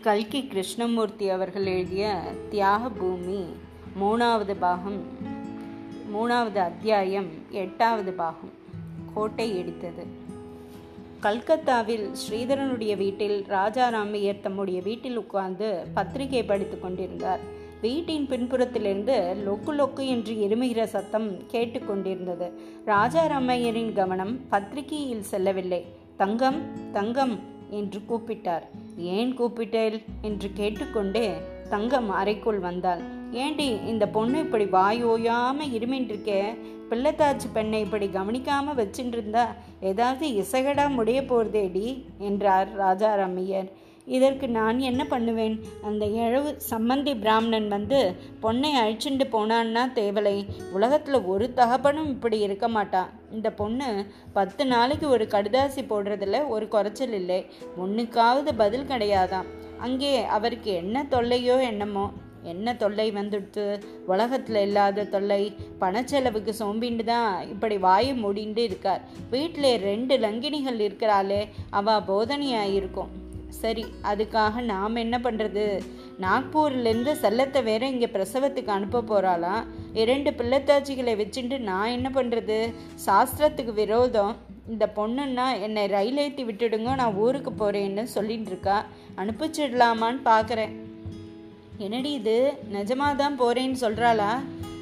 கல்கி கிருஷ்ணமூர்த்தி அவர்கள் எழுதிய தியாக பூமி மூணாவது பாகம் மூணாவது அத்தியாயம் எட்டாவது பாகம் கோட்டை இடித்தது. கல்கத்தாவில் ஸ்ரீதரனுடைய வீட்டில் ராஜாராமையர் தம்முடைய வீட்டில் உட்கார்ந்து பத்திரிகை படித்துக் கொண்டிருந்தார். வீட்டின் பின்புறத்திலிருந்து லொக்கு லொக்கு என்று எருமைகிற சத்தம் கேட்டுக்கொண்டிருந்தது ராஜாராமையரின் கவனம் பத்திரிகையில் செல்லவில்லை. தங்கம் தங்கம் என்று கூப்பிட்டார். ஏன் கூப்பிட்டேல்? என்று கேட்டுக்கொண்டே தங்கம் அறைக்குள் வந்தாள். ஏண்டி இந்த பொண்ணு இப்படி வாய் ஓயாம இருமின்றிருக்கே? பிள்ளைத்தாச்சி பெண்ணை இப்படி கவனிக்காம வச்சுட்டு இருந்தா ஏதாவது இசகடா முடிய போகிறதேடி என்றார் ராஜாராமையர் இதற்கு நான் என்ன பண்ணுவேன்? அந்த இழவு சம்மந்தி பிராமணன் வந்து பொண்ணை அழிச்சுண்டு போனான்னா தேவலை உலகத்தில் ஒரு தகப்பனும் இப்படி இருக்க மாட்டான் இந்த பொண்ணு பத்து நாளைக்கு ஒரு கடுதாசி போடுறதுல ஒரு குறைச்சல் இல்லை. ஒன்றுக்காவது பதில் கிடையாதான் அங்கே அவருக்கு என்ன தொல்லையோ என்னமோ? என்ன தொல்லை வந்துடுத்து? உலகத்தில் இல்லாத தொல்லை பணச்செலவுக்கு சோம்பிண்டு தான் இப்படி வாயை மூடிண்டு இருக்கார். வீட்டில் ரெண்டு லங்கினிகள் இருக்கிறாளே அவ போதனையாக இருக்கும் சரி அதுக்காக நாம் என்ன பண்ணுறது நாக்பூர்லேருந்து செல்லத்தை வேற இங்கே பிரசவத்துக்கு அனுப்ப போகிறாளாம் இரண்டு பிள்ளைத்தாச்சிகளை வச்சுட்டு நான் என்ன பண்ணுறது சாஸ்திரத்துக்கு விரோதம். இந்த பொண்ணுன்னா என்னை ரயில் ஏற்றி விட்டுடுங்க நான் ஊருக்கு போகிறேன்னு சொல்லிட்டு இருக்கா. அனுப்பிச்சிடலாமான்னு பார்க்குறேன் என்னடி இது? நிஜமாக தான் போகிறேன்னு சொல்கிறாளா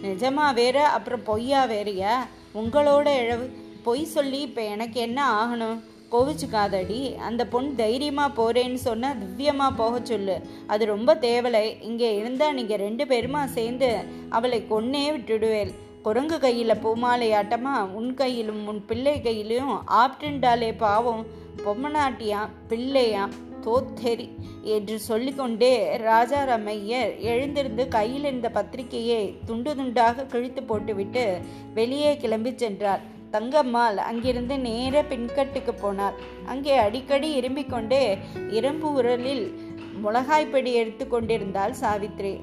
நிஜமாக வேற? அப்புறம் பொய்யா வேறையா? உங்களோட இழவு. பொய் சொல்லி இப்போ எனக்கு என்ன ஆகணும்? கோவிச்சுக்காதடி. அந்த பொண்ணு தைரியமாக போகிறேன்னு சொன்னால் திவ்யமாக போக சொல்லு. அது ரொம்ப தேவலை. இங்கே இருந்தால் நீங்கள் ரெண்டு பேருமா சேர்ந்து அவளை கொன்னே விட்டுடுவேன். குரங்கு கையில் பூமாலையாட்டமா உன் கையிலும் உன் பிள்ளை கையிலையும் ஆப்டண்டாலே பாவம். பொம்மநாட்டியா பிள்ளையா தோத்தெரி என்று சொல்லிக்கொண்டே ராஜாராமையர் எழுந்திருந்து கையில் இருந்த பத்திரிகையை துண்டு துண்டாக கிழித்து போட்டுவிட்டு வெளியே கிளம்பி சென்றார். தங்கம்மாள் அங்கிருந்து நேர பின்கட்டுக்கு போனார் அங்கே அடிக்கடி இரும்பிக் கொண்டே இரும்பு உரலில் முளகாய்ப்பொடி எடுத்து கொண்டிருந்தாள் சாவித்ரி.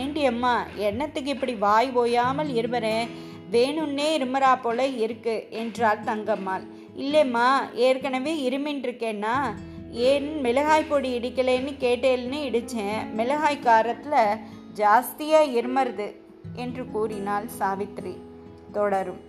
ஏண்டி அம்மா எண்ணத்துக்கு இப்படி வாய் ஓயாமல் இருமறேன் வேணும்னே இருமரா போல இருக்கு என்றாள் தங்கம்மாள். இல்லைம்மா ஏற்கனவே இருமின்றிருக்கேன்னா ஏன் மிளகாய் பொடி இடிக்கலைன்னு கேட்டேன்னு இடித்தேன் மிளகாய் காரத்தில் ஜாஸ்தியாக இருமருது என்று கூறினாள் சாவித்ரி. தொடரும்.